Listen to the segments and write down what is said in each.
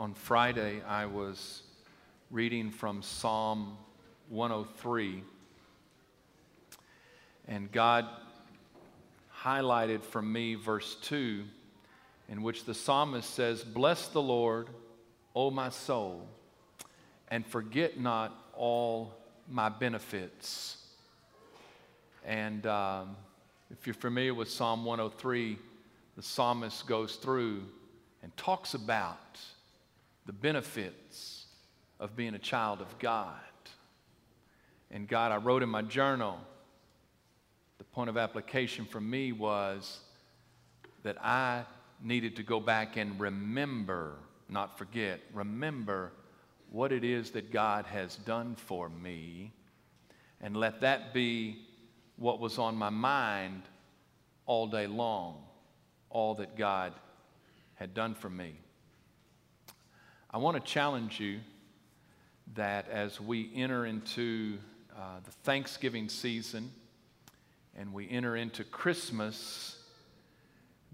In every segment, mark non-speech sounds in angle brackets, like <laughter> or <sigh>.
on Friday, I was reading from Psalm 103, and God highlighted for me verse 2, in which the psalmist says, Bless the Lord, O my soul, and forget not all my benefits. And um, if you're familiar with Psalm 103, the psalmist goes through and talks about the benefits of being a child of God. And God, I wrote in my journal, the point of application for me was that I needed to go back and remember, not forget, remember what it is that God has done for me, and let that be what was on my mind all day long, all that God had done for me. I want to challenge you that as we enter into uh, the Thanksgiving season and we enter into Christmas,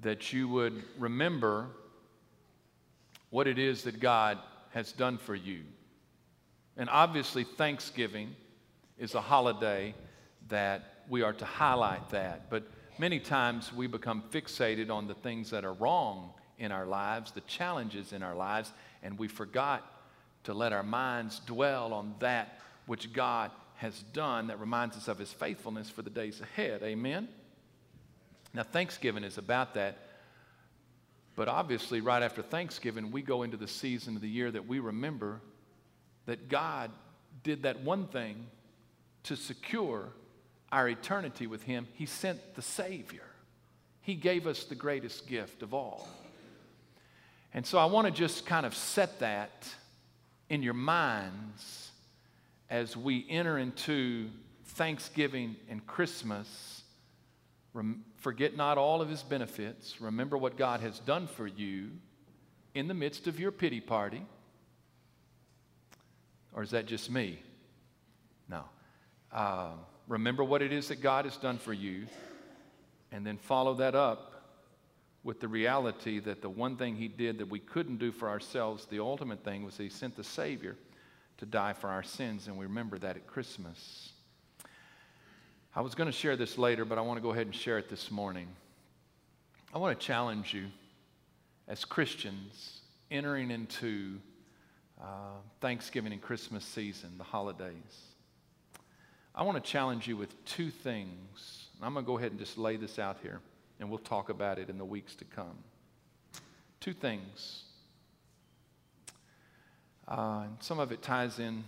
that you would remember what it is that God has done for you. And obviously, Thanksgiving is a holiday that we are to highlight that. But many times we become fixated on the things that are wrong in our lives, the challenges in our lives, and we forgot to let our minds dwell on that which God has done that reminds us of his faithfulness for the days ahead. Amen? Now, Thanksgiving is about that. But obviously, right after Thanksgiving, we go into the season of the year that we remember that God did that one thing to secure our eternity with Him. He sent the Savior, He gave us the greatest gift of all. And so I want to just kind of set that in your minds as we enter into Thanksgiving and Christmas. Rem- forget not all of his benefits. Remember what God has done for you in the midst of your pity party. Or is that just me? No. Uh, remember what it is that God has done for you, and then follow that up with the reality that the one thing he did that we couldn't do for ourselves, the ultimate thing, was he sent the Savior to die for our sins, and we remember that at Christmas. I was going to share this later, but I want to go ahead and share it this morning. I want to challenge you as Christians entering into uh, Thanksgiving and Christmas season, the holidays. I want to challenge you with two things. And I'm going to go ahead and just lay this out here and we'll talk about it in the weeks to come. Two things. Uh, and some of it ties in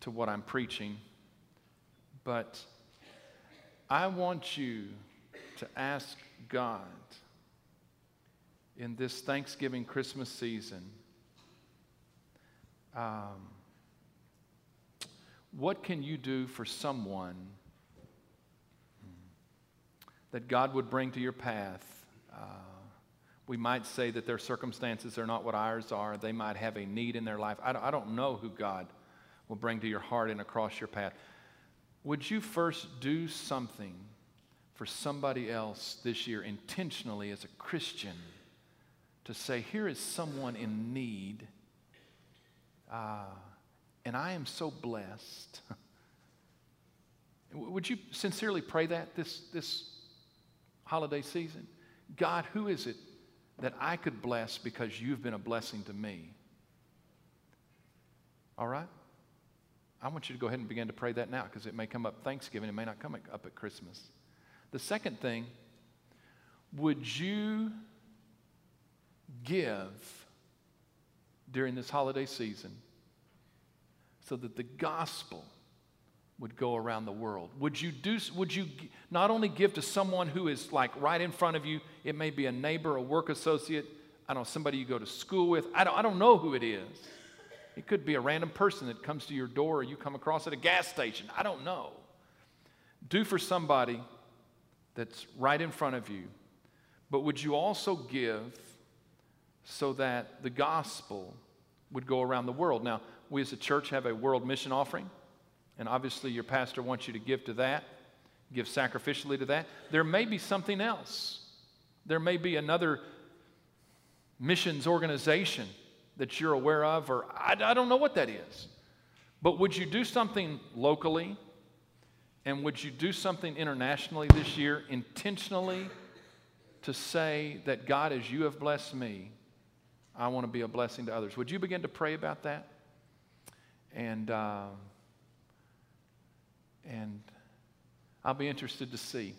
to what I'm preaching, but I want you to ask God in this Thanksgiving Christmas season um, what can you do for someone that God would bring to your path. Uh, we might say that their circumstances are not what ours are. They might have a need in their life. I don't, I don't know who God will bring to your heart and across your path. Would you first do something for somebody else this year intentionally as a Christian to say, here is someone in need, uh, and I am so blessed? <laughs> Would you sincerely pray that this, this holiday season? God, who is it that I could bless because you've been a blessing to me? All right? I want you to go ahead and begin to pray that now because it may come up Thanksgiving, it may not come up at Christmas. The second thing, would you give during this holiday season so that the gospel would go around the world? Would you do would you not only give to someone who is like right in front of you, it may be a neighbor, a work associate, I don't know, somebody you go to school with. I don't, I don't know who it is. It could be a random person that comes to your door or you come across at a gas station. I don't know. Do for somebody that's right in front of you. But would you also give so that the gospel would go around the world? Now, we as a church have a world mission offering. And obviously, your pastor wants you to give to that, give sacrificially to that. There may be something else. There may be another missions organization that you're aware of, or I, I don't know what that is. But would you do something locally? And would you do something internationally this year intentionally to say that God, as you have blessed me, I want to be a blessing to others? Would you begin to pray about that? And, uh, and I'll be interested to see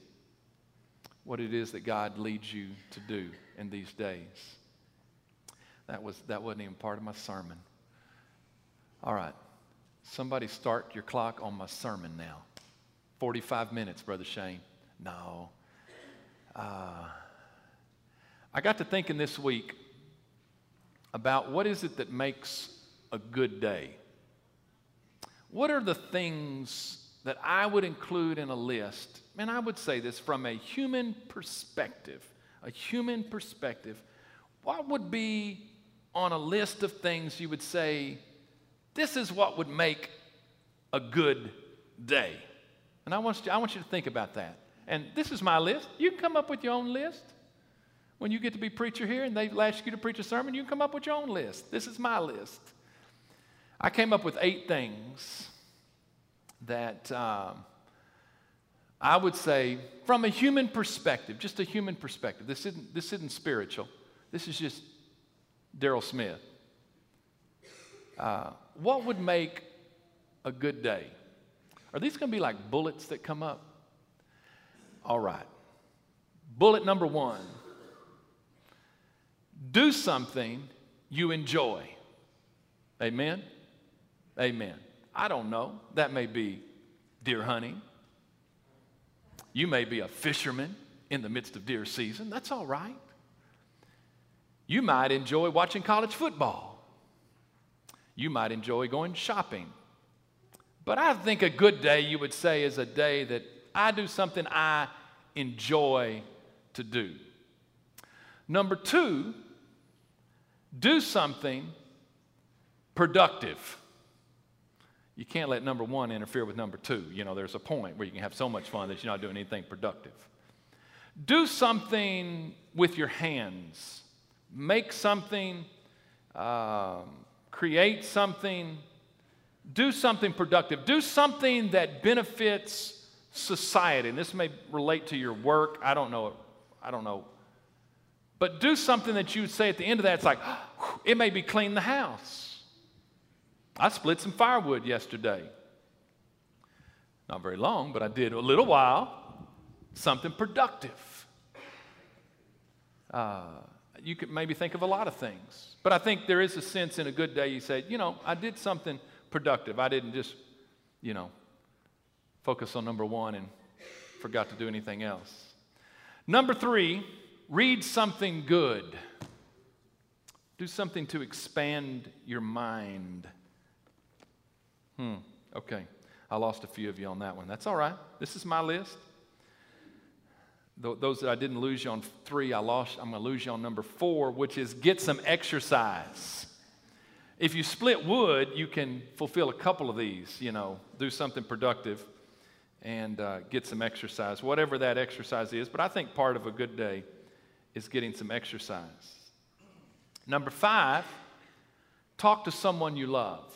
what it is that God leads you to do in these days. That, was, that wasn't even part of my sermon. All right. Somebody start your clock on my sermon now. 45 minutes, Brother Shane. No. Uh, I got to thinking this week about what is it that makes a good day? What are the things that I would include in a list? And I would say this from a human perspective, a human perspective. What would be on a list of things you would say, this is what would make a good day? And I want, you, I want you to think about that. And this is my list. You can come up with your own list. When you get to be preacher here and they ask you to preach a sermon, you can come up with your own list. This is my list. I came up with eight things that um, I would say, from a human perspective, just a human perspective, this isn't, this isn't spiritual. This is just Daryl Smith. Uh, what would make a good day? Are these going to be like bullets that come up? All right. Bullet number one do something you enjoy. Amen? Amen. I don't know. That may be deer hunting. You may be a fisherman in the midst of deer season. That's all right. You might enjoy watching college football. You might enjoy going shopping. But I think a good day, you would say, is a day that I do something I enjoy to do. Number two, do something productive. You can't let number one interfere with number two. You know, there's a point where you can have so much fun that you're not doing anything productive. Do something with your hands make something, um, create something, do something productive, do something that benefits society. And this may relate to your work. I don't know. I don't know. But do something that you would say at the end of that, it's like, <gasps> it may be clean the house. I split some firewood yesterday. Not very long, but I did a little while. Something productive. Uh, you could maybe think of a lot of things. But I think there is a sense in a good day you say, you know, I did something productive. I didn't just, you know, focus on number one and forgot to do anything else. Number three, read something good. Do something to expand your mind. Hmm, okay. I lost a few of you on that one. That's all right. This is my list those that I didn't lose you on three, I lost, I'm going to lose you on number four, which is get some exercise. If you split wood, you can fulfill a couple of these, you know, do something productive and uh, get some exercise, whatever that exercise is. But I think part of a good day is getting some exercise. Number five, talk to someone you love.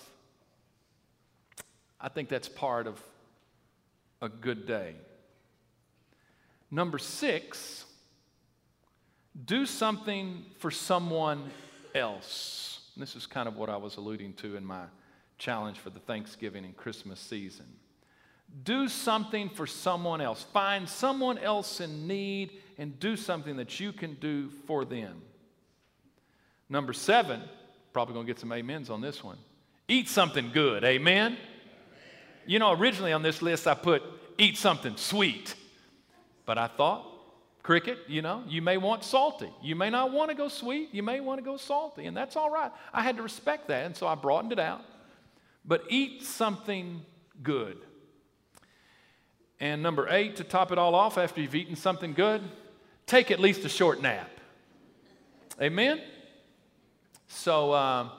I think that's part of a good day. Number six, do something for someone else. And this is kind of what I was alluding to in my challenge for the Thanksgiving and Christmas season. Do something for someone else. Find someone else in need and do something that you can do for them. Number seven, probably to get some amens on this one. Eat something good. Amen? You know, originally on this list I put eat something sweet. But I thought, cricket, you know, you may want salty. You may not want to go sweet. You may want to go salty, and that's all right. I had to respect that, and so I broadened it out. But eat something good. And number eight, to top it all off, after you've eaten something good, take at least a short nap. Amen? So uh,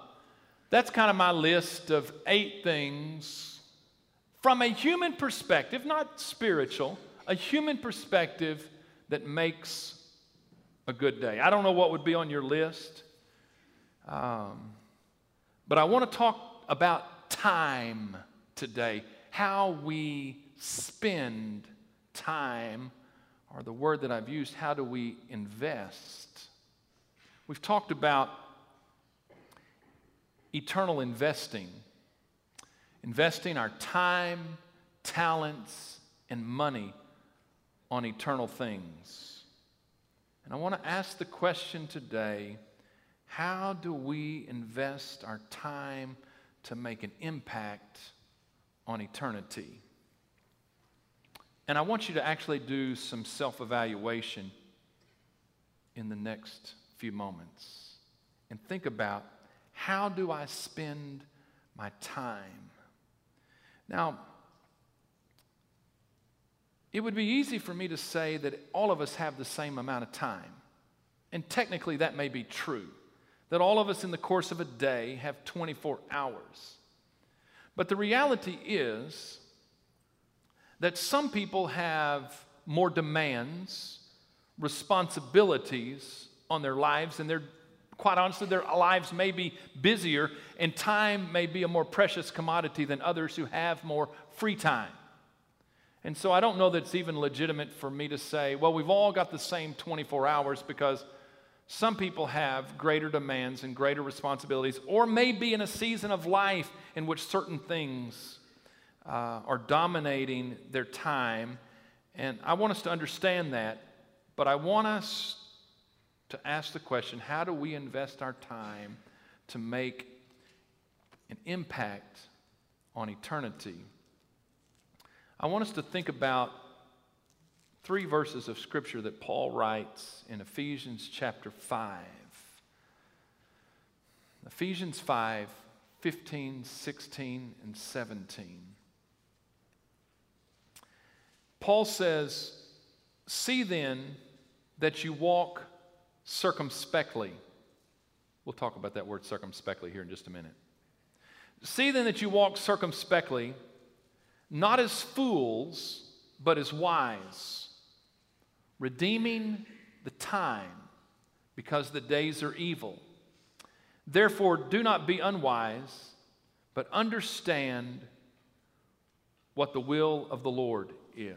that's kind of my list of eight things from a human perspective, not spiritual a human perspective that makes a good day. I don't know what would be on your list. Um, But I want to talk about time today, how we spend time, or the word that I've used, how do we invest? We've talked about eternal investing, investing our time, talents, and money on eternal things. And I want to ask the question today how do we invest our time to make an impact on eternity? And I want you to actually do some self evaluation in the next few moments and think about how do I spend my time? Now, it would be easy for me to say that all of us have the same amount of time. And technically, that may be true, that all of us in the course of a day have 24 hours. But the reality is that some people have more demands, responsibilities on their lives, and they're quite honestly, their lives may be busier, and time may be a more precious commodity than others who have more free time. And so I don't know that it's even legitimate for me to say, well, we've all got the same 24 hours because some people have greater demands and greater responsibilities, or may be in a season of life in which certain things uh, are dominating their time. And I want us to understand that, but I want us to ask the question how do we invest our time to make an impact on eternity? I want us to think about three verses of scripture that Paul writes in Ephesians chapter 5. Ephesians 5 15, 16, and 17. Paul says, See then that you walk circumspectly. We'll talk about that word circumspectly here in just a minute. See then that you walk circumspectly not as fools, but as wise, redeeming the time because the days are evil. Therefore, do not be unwise, but understand what the will of the Lord is.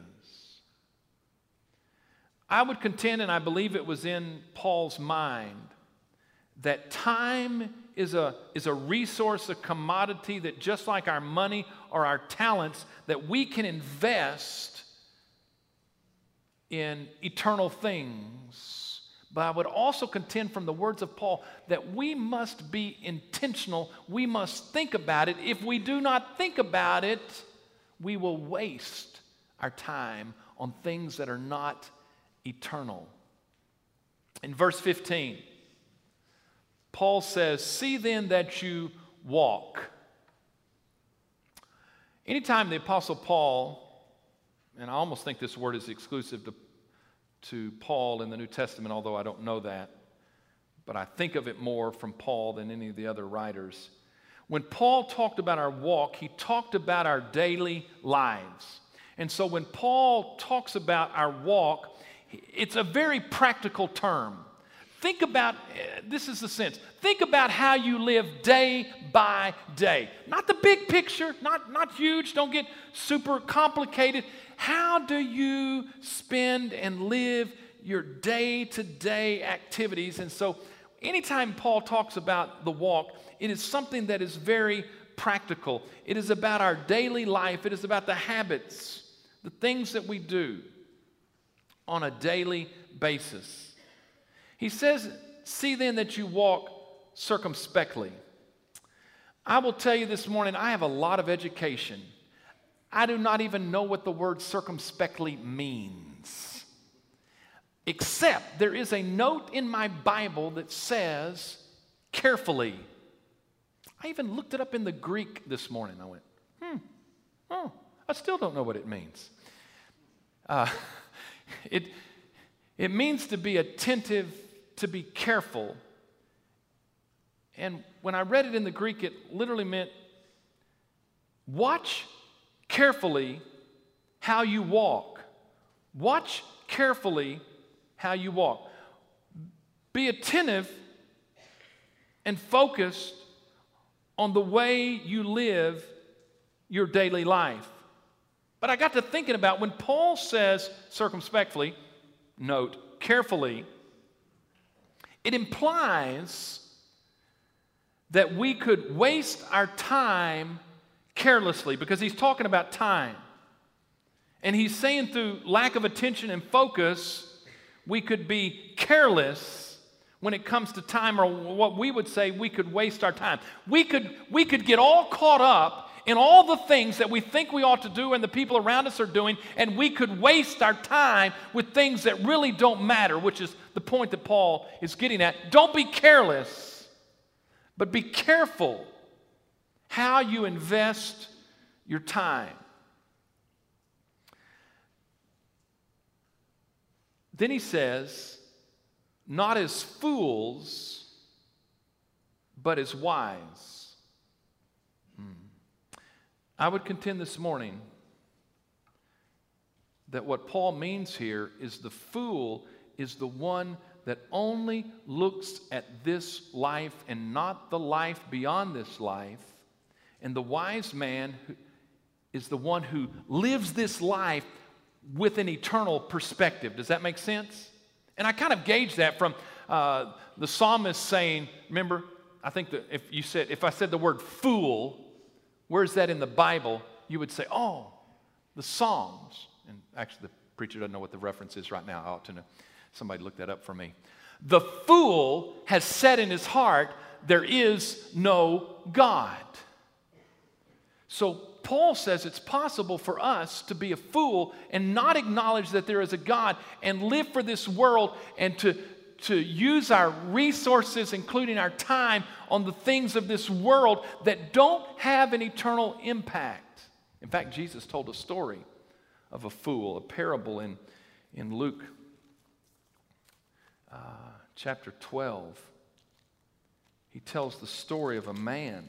I would contend, and I believe it was in Paul's mind, that time is a, is a resource, a commodity that just like our money or our talents, that we can invest in eternal things. But I would also contend from the words of Paul that we must be intentional. We must think about it. If we do not think about it, we will waste our time on things that are not eternal. In verse 15, Paul says, See then that you walk. Anytime the Apostle Paul, and I almost think this word is exclusive to, to Paul in the New Testament, although I don't know that, but I think of it more from Paul than any of the other writers. When Paul talked about our walk, he talked about our daily lives. And so when Paul talks about our walk, it's a very practical term. Think about uh, this is the sense. Think about how you live day by day. Not the big picture, not, not huge, don't get super complicated. How do you spend and live your day to day activities? And so, anytime Paul talks about the walk, it is something that is very practical. It is about our daily life, it is about the habits, the things that we do on a daily basis. He says, See then that you walk circumspectly. I will tell you this morning, I have a lot of education. I do not even know what the word circumspectly means. Except there is a note in my Bible that says, carefully. I even looked it up in the Greek this morning. I went, hmm, oh, I still don't know what it means. Uh, <laughs> it, it means to be attentive to be careful. And when I read it in the Greek, it literally meant watch carefully how you walk. Watch carefully how you walk. Be attentive and focused on the way you live your daily life. But I got to thinking about when Paul says circumspectly, note, carefully, it implies that we could waste our time carelessly because he's talking about time. And he's saying through lack of attention and focus, we could be careless when it comes to time, or what we would say we could waste our time. We could, we could get all caught up in all the things that we think we ought to do and the people around us are doing, and we could waste our time with things that really don't matter, which is the point that Paul is getting at. Don't be careless, but be careful how you invest your time. Then he says, not as fools, but as wise. I would contend this morning that what Paul means here is the fool is the one that only looks at this life and not the life beyond this life. And the wise man is the one who lives this life with an eternal perspective. Does that make sense? And I kind of gauge that from uh, the psalmist saying, remember, I think that if you said, if I said the word fool, where's that in the Bible? You would say, oh, the Psalms. And actually, the preacher doesn't know what the reference is right now. I ought to know. Somebody look that up for me. The fool has said in his heart, there is no God. So Paul says it's possible for us to be a fool and not acknowledge that there is a God and live for this world and to, to use our resources, including our time, on the things of this world that don't have an eternal impact. In fact, Jesus told a story of a fool, a parable in, in Luke uh, chapter 12. He tells the story of a man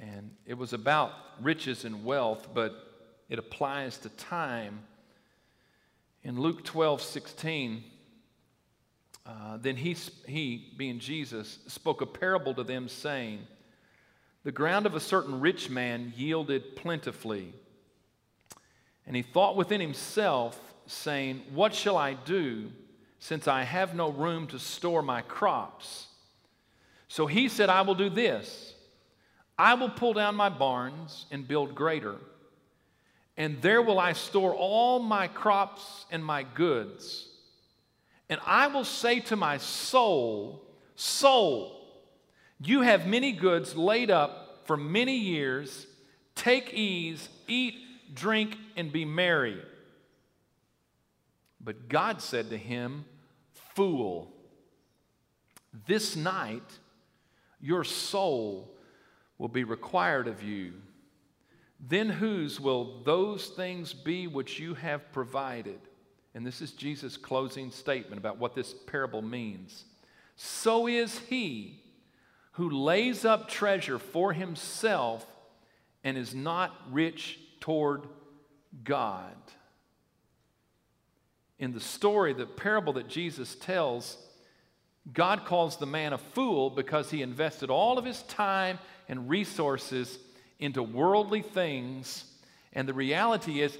and it was about riches and wealth, but it applies to time. In Luke 12, 16, uh, then he, he, being Jesus, spoke a parable to them, saying, The ground of a certain rich man yielded plentifully. And he thought within himself, saying, What shall I do, since I have no room to store my crops? So he said, I will do this. I will pull down my barns and build greater, and there will I store all my crops and my goods. And I will say to my soul, Soul, you have many goods laid up for many years. Take ease, eat, drink, and be merry. But God said to him, Fool, this night your soul will be required of you. Then whose will those things be which you have provided? And this is Jesus' closing statement about what this parable means. So is he who lays up treasure for himself and is not rich toward God. In the story, the parable that Jesus tells, God calls the man a fool because he invested all of his time and resources into worldly things. And the reality is,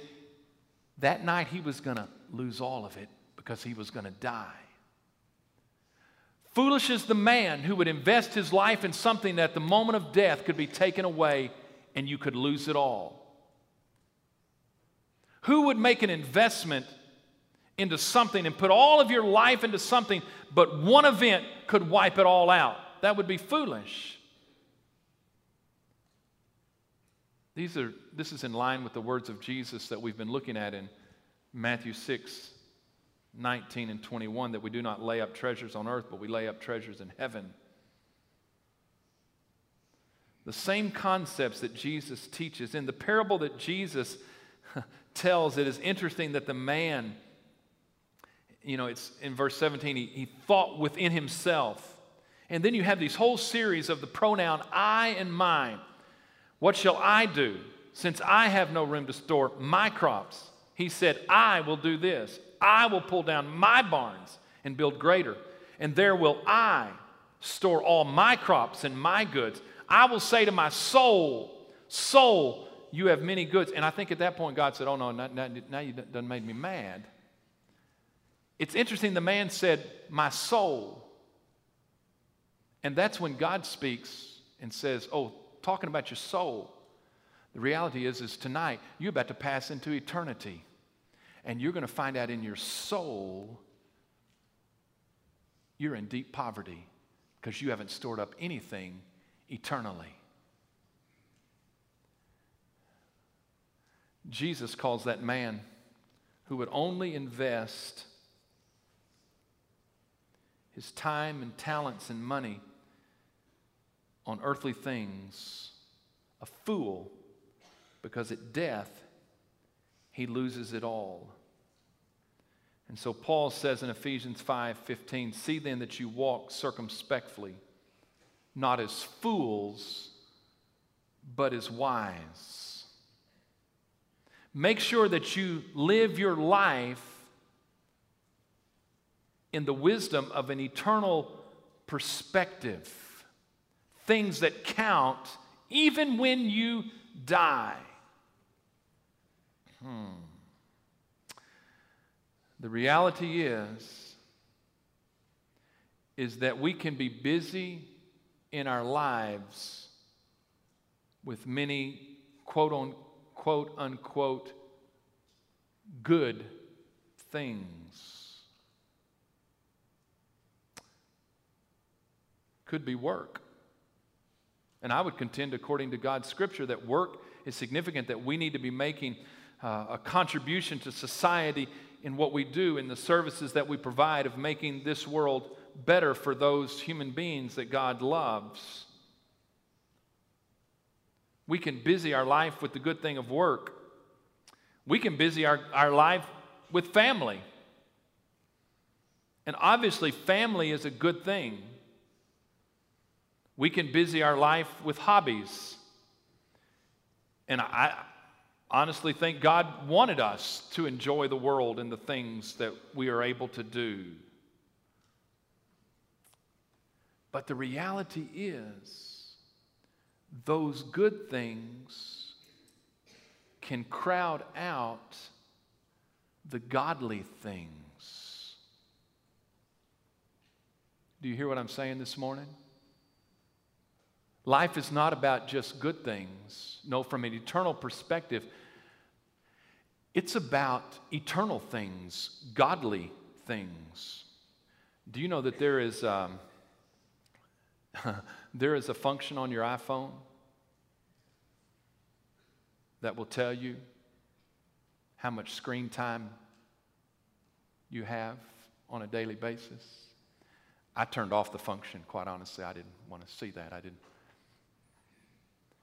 that night he was going to lose all of it because he was going to die. Foolish is the man who would invest his life in something that at the moment of death could be taken away and you could lose it all. Who would make an investment into something and put all of your life into something, but one event could wipe it all out? That would be foolish. These are, this is in line with the words of Jesus that we've been looking at in Matthew 6, 19 and 21 that we do not lay up treasures on earth, but we lay up treasures in heaven. The same concepts that Jesus teaches. In the parable that Jesus <laughs> tells, it is interesting that the man, you know, it's in verse 17, he, he thought within himself. And then you have these whole series of the pronoun I and mine. What shall I do since I have no room to store my crops? He said, I will do this. I will pull down my barns and build greater, and there will I store all my crops and my goods. I will say to my soul, Soul, you have many goods. And I think at that point God said, Oh, no, now, now, you done made me mad. It's interesting, the man said, My soul. And that's when God speaks and says, Oh, talking about your soul. The reality is, is tonight you're about to pass into eternity. And you're going to find out in your soul you're in deep poverty because you haven't stored up anything eternally. Jesus calls that man who would only invest his time and talents and money on earthly things a fool because at death he loses it all. And so Paul says in Ephesians 5:15, "See then that you walk circumspectly, not as fools, but as wise." Make sure that you live your life in the wisdom of an eternal perspective. Things that count even when you die. Hmm. The reality is is that we can be busy in our lives with many quote unquote unquote good things. Could be work. And I would contend, according to God's scripture, that work is significant, that we need to be making uh, a contribution to society in what we do, in the services that we provide, of making this world better for those human beings that God loves. We can busy our life with the good thing of work. We can busy our, our life with family. And obviously, family is a good thing. We can busy our life with hobbies. And I, honestly think God wanted us to enjoy the world and the things that we are able to do. But the reality is, those good things can crowd out the godly things. Do you hear what I'm saying this morning? Life is not about just good things. No, from an eternal perspective, it's about eternal things, godly things. Do you know that there is, um, <laughs> there is a function on your iPhone that will tell you how much screen time you have on a daily basis? I turned off the function, quite honestly. I didn't want to see that. I didn't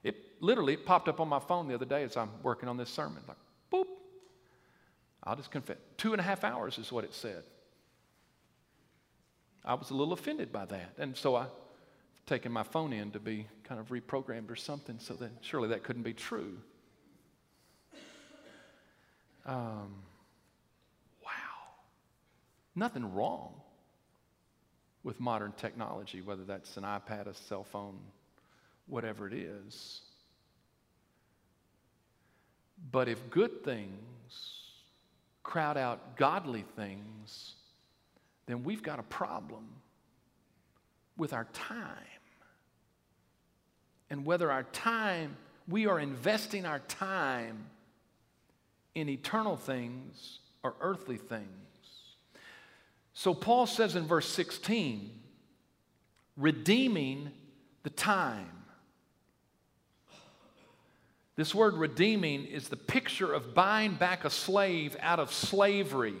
it literally it popped up on my phone the other day as I'm working on this sermon. Like, boop. I'll just confess. Two and a half hours is what it said. I was a little offended by that. And so I taken my phone in to be kind of reprogrammed or something so that surely that couldn't be true. Um, wow. Nothing wrong with modern technology, whether that's an iPad, a cell phone, whatever it is. But if good things crowd out godly things, then we've got a problem with our time. And whether our time, we are investing our time in eternal things or earthly things. So Paul says in verse 16, redeeming the time. This word redeeming is the picture of buying back a slave out of slavery.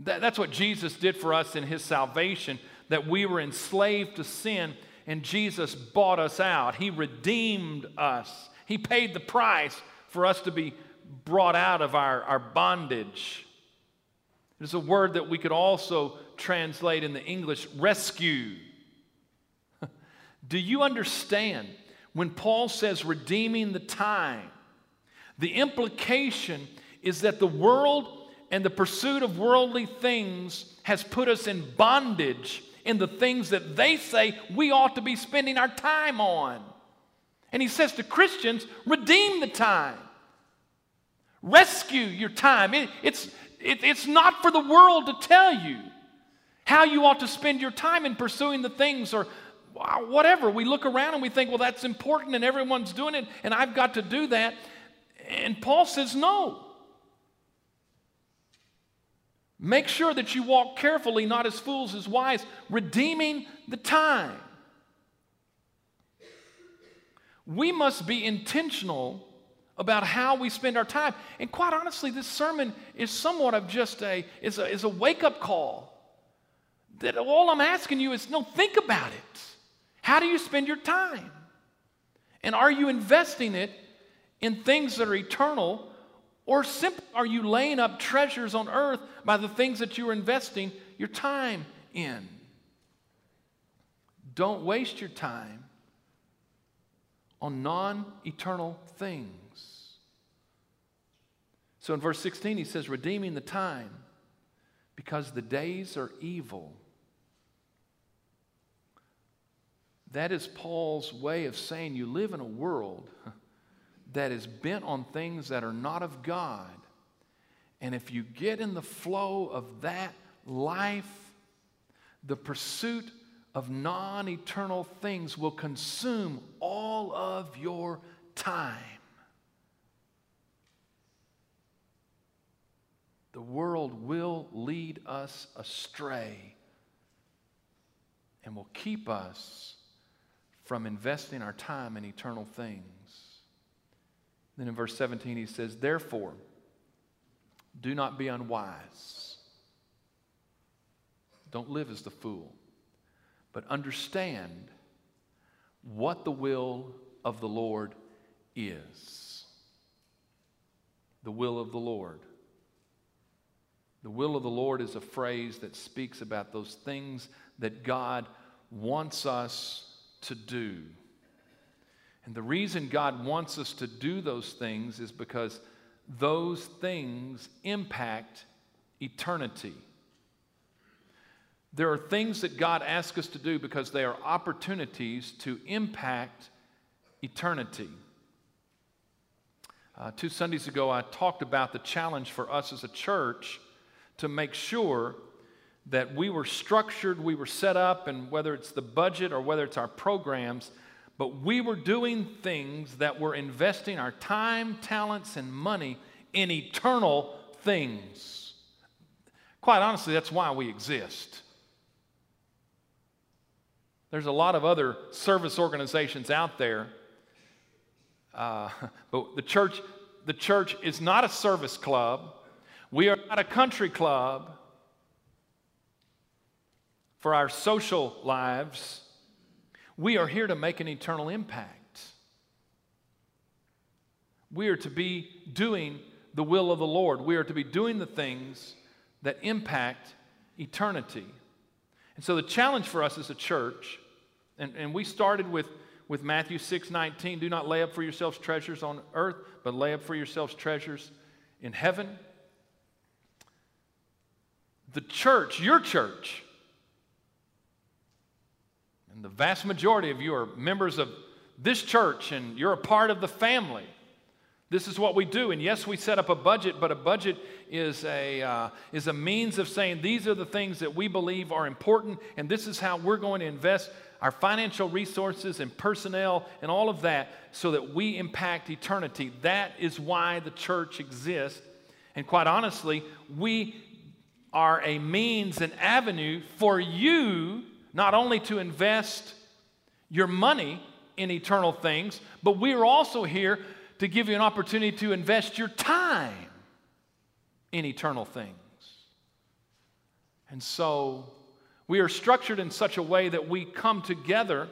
That, that's what Jesus did for us in his salvation, that we were enslaved to sin and Jesus bought us out. He redeemed us. He paid the price for us to be brought out of our, our bondage. It's a word that we could also translate in the English rescue. <laughs> Do you understand when Paul says redeeming the time, the implication is that the world and the pursuit of worldly things has put us in bondage in the things that they say we ought to be spending our time on. And he says to Christians, redeem the time, rescue your time. It, it's, it, it's not for the world to tell you how you ought to spend your time in pursuing the things or whatever. We look around and we think, well, that's important and everyone's doing it and I've got to do that. And Paul says, no. Make sure that you walk carefully, not as fools, as wise, redeeming the time. We must be intentional about how we spend our time. And quite honestly, this sermon is somewhat of just a, is a, is a wake up call. That all I'm asking you is no, think about it. How do you spend your time? And are you investing it in things that are eternal, or simply are you laying up treasures on earth by the things that you are investing your time in? Don't waste your time on non eternal things. So in verse 16, he says, redeeming the time because the days are evil. That is Paul's way of saying you live in a world that is bent on things that are not of God. And if you get in the flow of that life, the pursuit of non eternal things will consume all of your time. The world will lead us astray and will keep us from investing our time in eternal things. Then in verse 17, he says, Therefore, do not be unwise. Don't live as the fool, but understand what the will of the Lord is. The will of the Lord. The will of the Lord is a phrase that speaks about those things that God wants us to do. And the reason God wants us to do those things is because those things impact eternity. There are things that God asks us to do because they are opportunities to impact eternity. Uh, two Sundays ago, I talked about the challenge for us as a church to make sure that we were structured, we were set up, and whether it's the budget or whether it's our programs, but we were doing things that were investing our time, talents, and money in eternal things. Quite honestly, that's why we exist. There's a lot of other service organizations out there, uh, <laughs> but the church, the church is not a service club. We are not a country club for our social lives. We are here to make an eternal impact. We are to be doing the will of the Lord. We are to be doing the things that impact eternity. And so the challenge for us as a church, and, and we started with, with Matthew 6 19, do not lay up for yourselves treasures on earth, but lay up for yourselves treasures in heaven the church, your church, and the vast majority of you are members of this church and you're a part of the family. This is what we do. And yes, we set up a budget, but a budget is a, uh, is a means of saying these are the things that we believe are important, and this is how we're going to invest our financial resources and personnel and all of that so that we impact eternity. That is why the church exists. And quite honestly, we are a means and avenue for you not only to invest your money in eternal things, but we are also here to give you an opportunity to invest your time in eternal things. And so we are structured in such a way that we come together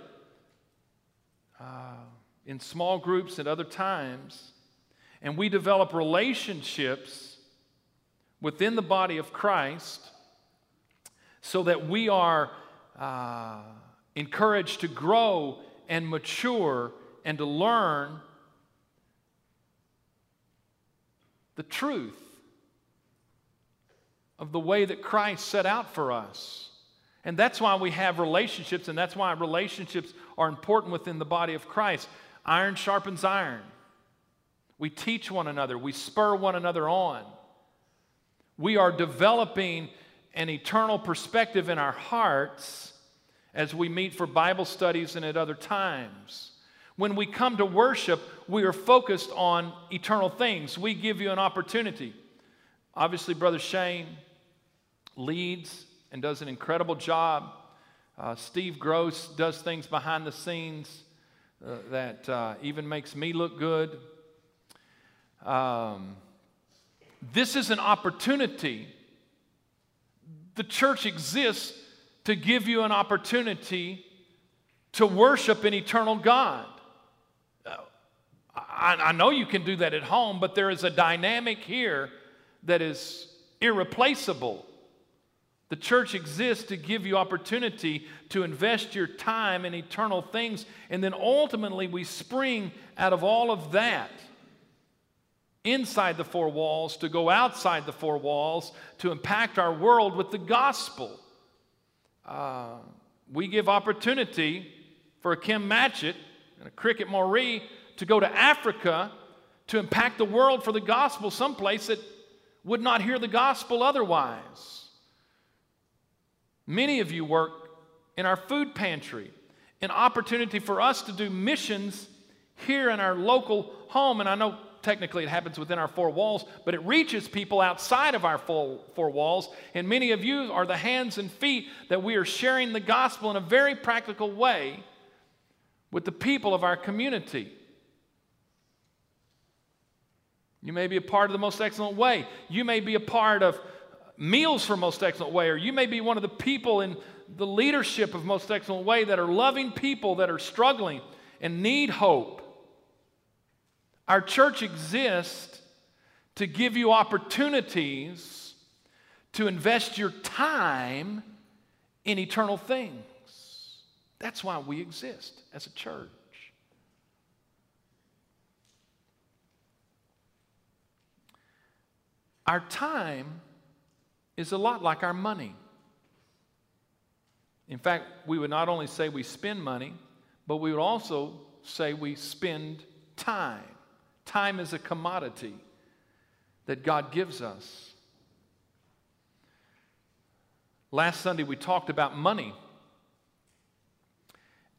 uh, in small groups at other times and we develop relationships within the body of Christ so that we are uh, encouraged to grow and mature and to learn the truth of the way that Christ set out for us. And that's why we have relationships, and that's why relationships are important within the body of Christ. Iron sharpens iron. We teach one another, we spur one another on. We are developing an eternal perspective in our hearts as we meet for Bible studies and at other times. When we come to worship, we are focused on eternal things. We give you an opportunity. Obviously, Brother Shane leads and does an incredible job. Uh, Steve Gross does things behind the scenes uh, that uh, even makes me look good. Um, this is an opportunity. The church exists to give you an opportunity to worship an eternal God. Uh, I, I know you can do that at home, but there is a dynamic here that is irreplaceable. The church exists to give you opportunity to invest your time in eternal things, and then ultimately we spring out of all of that inside the four walls to go outside the four walls to impact our world with the gospel. Uh, we give opportunity for a Kim Matchett and a Cricket Marie to go to Africa to impact the world for the gospel, someplace that would not hear the gospel otherwise. Many of you work in our food pantry, an opportunity for us to do missions here in our local home. And I know technically it happens within our four walls, but it reaches people outside of our four, four walls. And many of you are the hands and feet that we are sharing the gospel in a very practical way with the people of our community. You may be a part of the most excellent way. You may be a part of meals for Most Excellent Way, or you may be one of the people in the leadership of Most Excellent Way that are loving people that are struggling and need hope. Our church exists to give you opportunities to invest your time in eternal things. That's why we exist as a church. Our time is a lot like our money. In fact, we would not only say we spend money, but we would also say we spend time. Time is a commodity that God gives us. Last Sunday, we talked about money.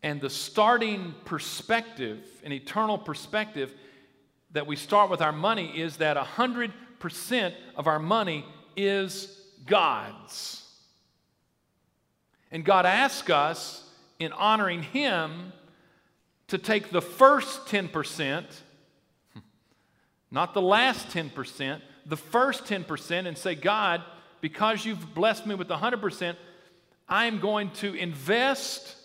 And the starting perspective, an eternal perspective, that we start with our money is that 100% of our money is God's. And God asks us, in honoring Him, to take the first 10%, not the last 10%, the first 10%, and say, God, because you've blessed me with 100%, I am going to invest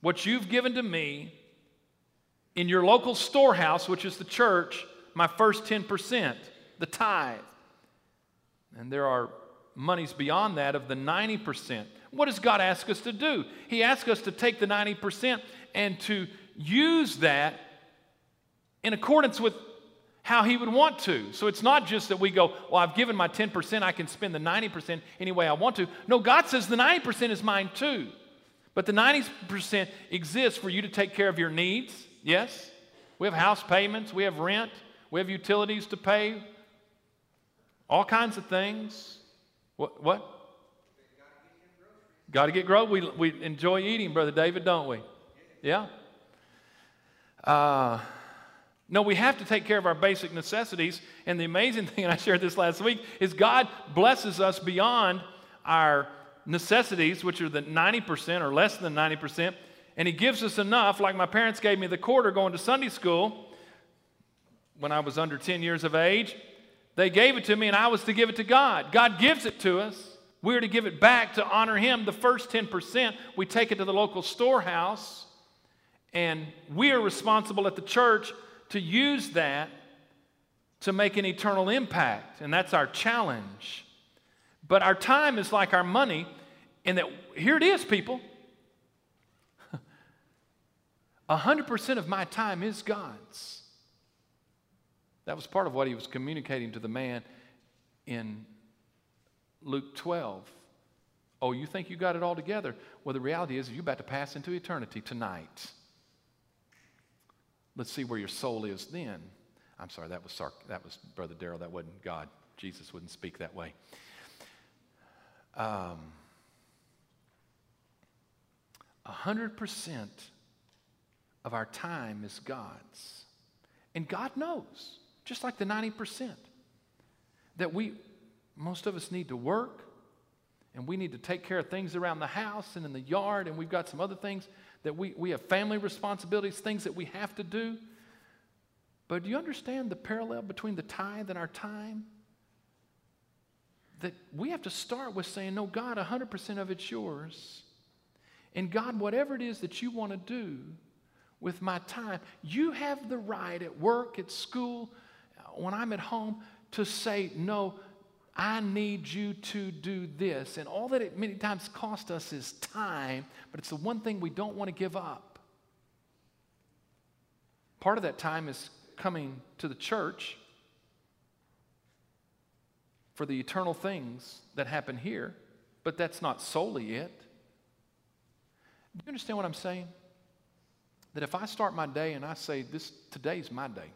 what you've given to me in your local storehouse, which is the church, my first 10%, the tithe. And there are monies beyond that of the 90%. What does God ask us to do? He asks us to take the 90% and to use that in accordance with how He would want to. So it's not just that we go, well, I've given my 10%, I can spend the 90% any way I want to. No, God says the 90% is mine too. But the 90% exists for you to take care of your needs. Yes? We have house payments, we have rent, we have utilities to pay, all kinds of things. What? What? Got to get growth. We, we enjoy eating, Brother David, don't we? Yeah? Uh, no, we have to take care of our basic necessities. And the amazing <laughs> thing, and I shared this last week, is God blesses us beyond our necessities, which are the 90% or less than 90%. And He gives us enough, like my parents gave me the quarter going to Sunday school when I was under 10 years of age. They gave it to me, and I was to give it to God. God gives it to us. We're to give it back to honor Him. The first 10%, we take it to the local storehouse, and we are responsible at the church to use that to make an eternal impact. And that's our challenge. But our time is like our money, and that here it is, people. <laughs> 100% of my time is God's. That was part of what he was communicating to the man in Luke 12. Oh, you think you got it all together? Well, the reality is you're about to pass into eternity tonight. Let's see where your soul is then. I'm sorry, that was, sarc- that was Brother Darrell. That wasn't God. Jesus wouldn't speak that way. Um, 100% of our time is God's. And God knows, just like the 90%, that we, most of us need to work and we need to take care of things around the house and in the yard, and we've got some other things that we, we have family responsibilities, things that we have to do. But do you understand the parallel between the tithe and our time? That we have to start with saying, No, God, 100% of it's yours. And God, whatever it is that you want to do with my time, you have the right at work, at school, when I'm at home, to say, No, I need you to do this. And all that it many times costs us is time, but it's the one thing we don't want to give up. Part of that time is coming to the church for the eternal things that happen here, but that's not solely it. Do you understand what I'm saying? That if I start my day and I say, this today's my day,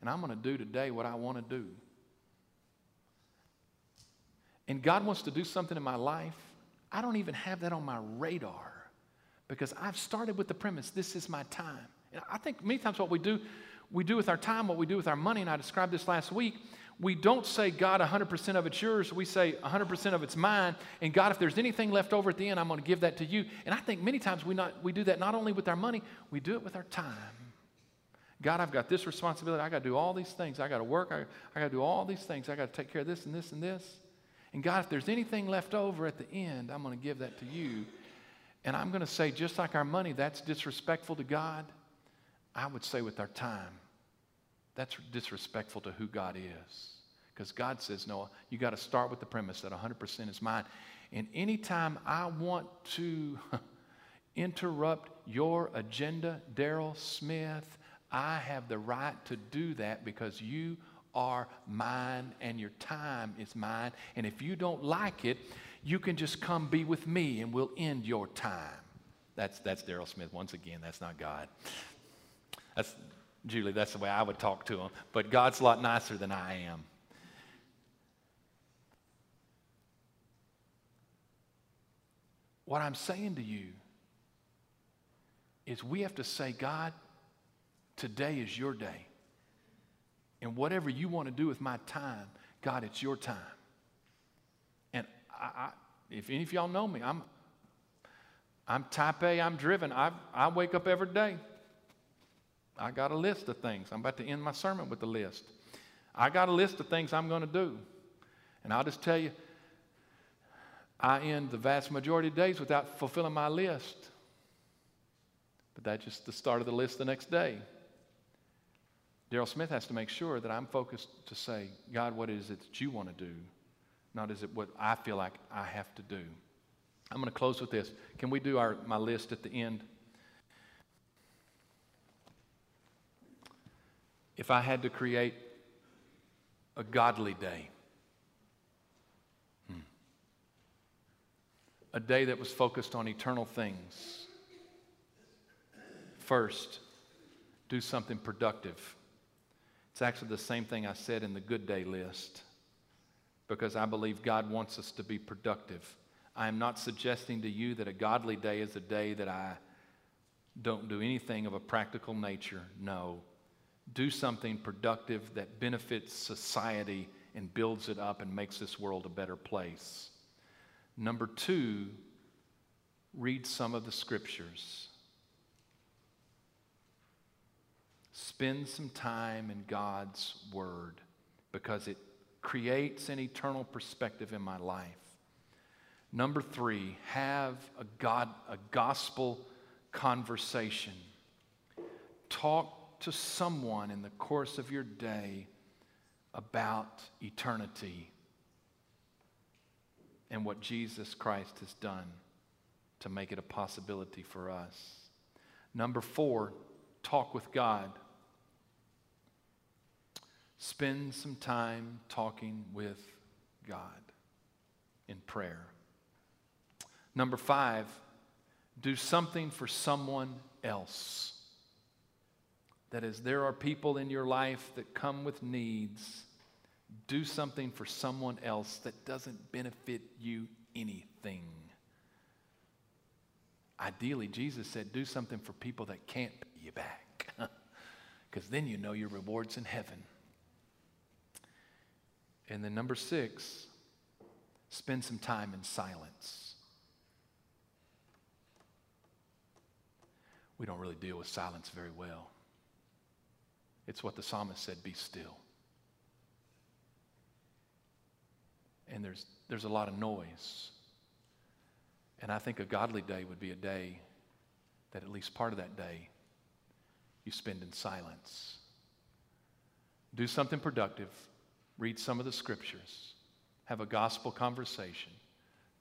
and I'm going to do today what I want to do. And God wants to do something in my life, I don't even have that on my radar because I've started with the premise this is my time. And I think many times what we do, we do with our time, what we do with our money, and I described this last week. We don't say, God, 100% of it's yours. We say, 100% of it's mine. And God, if there's anything left over at the end, I'm going to give that to you. And I think many times we, not, we do that not only with our money, we do it with our time. God, I've got this responsibility. I got to do all these things. I got to work. I, I got to do all these things. I got to take care of this and this and this. And God, if there's anything left over at the end, I'm going to give that to you. And I'm going to say, just like our money, that's disrespectful to God. I would say with our time, that's disrespectful to who God is. Because God says, no, you got to start with the premise that 100% is mine. And anytime I want to <laughs> interrupt your agenda, Darrell Smith, I have the right to do that because you are mine and your time is mine. And if you don't like it, you can just come be with me and we'll end your time. That's, that's Darrell Smith. Once again, that's not God. That's, Julie, that's the way I would talk to him. But God's a lot nicer than I am. What I'm saying to you is we have to say, God, today is your day. And whatever you want to do with my time, God, it's your time. And I, I, if any of y'all know me, I'm, I'm type A, I'm driven. I, I wake up every day. I got a list of things. I'm about to end my sermon with the list. I got a list of things I'm going to do. And I'll just tell you, I end the vast majority of days without fulfilling my list. But that's just the start of the list the next day. Darrell Smith has to make sure that I'm focused to say, God, what is it that you want to do? Not is it what I feel like I have to do. I'm going to close with this. Can we do our, my list at the end? If I had to create a godly day, hmm, a day that was focused on eternal things, first, do something productive. It's actually the same thing I said in the good day list because I believe God wants us to be productive. I am not suggesting to you that a godly day is a day that I don't do anything of a practical nature. No. Do something productive that benefits society and builds it up and makes this world a better place. Number two, read some of the scriptures. Spend some time in God's Word because it creates an eternal perspective in my life. Number three, have a, God, a gospel conversation. Talk to someone in the course of your day about eternity and what Jesus Christ has done to make it a possibility for us. Number four, talk with God. Spend some time talking with God in prayer. Number five, do something for someone else. That is, there are people in your life that come with needs. Do something for someone else that doesn't benefit you anything. Ideally, Jesus said, do something for people that can't you back, <laughs> because then you know your reward's in heaven. And then, number six, spend some time in silence. We don't really deal with silence very well. It's what the psalmist said be still. And there's, there's a lot of noise. And I think a godly day would be a day that at least part of that day you spend in silence. Do something productive, read some of the scriptures, have a gospel conversation,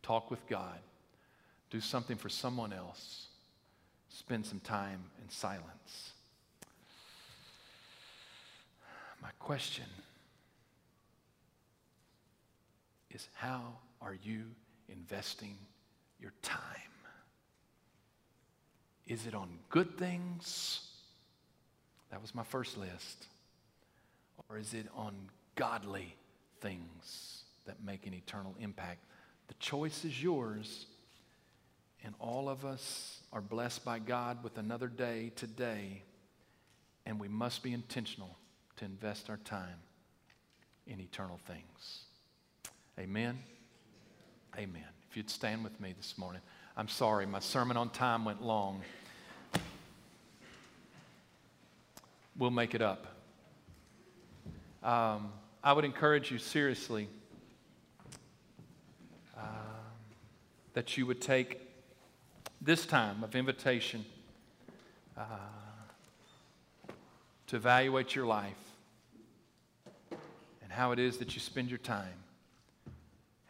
talk with God, do something for someone else, spend some time in silence. My question is how are you investing your time? Is it on good things? That was my first list. Or is it on godly things that make an eternal impact? The choice is yours, and all of us are blessed by God with another day today, and we must be intentional to invest our time in eternal things. Amen. Amen. If you'd stand with me this morning. I'm sorry, my sermon on time went long. We'll make it up. Um, I would encourage you seriously uh, that you would take this time of invitation uh, to evaluate your life and how it is that you spend your time.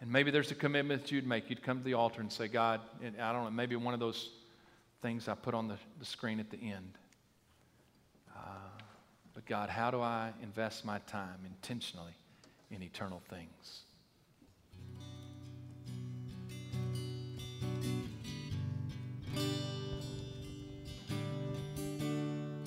And maybe there's a commitment that you'd make. You'd come to the altar and say, God, I don't know, maybe one of those things I put on the, the screen at the end. But God, how do I invest my time intentionally in eternal things?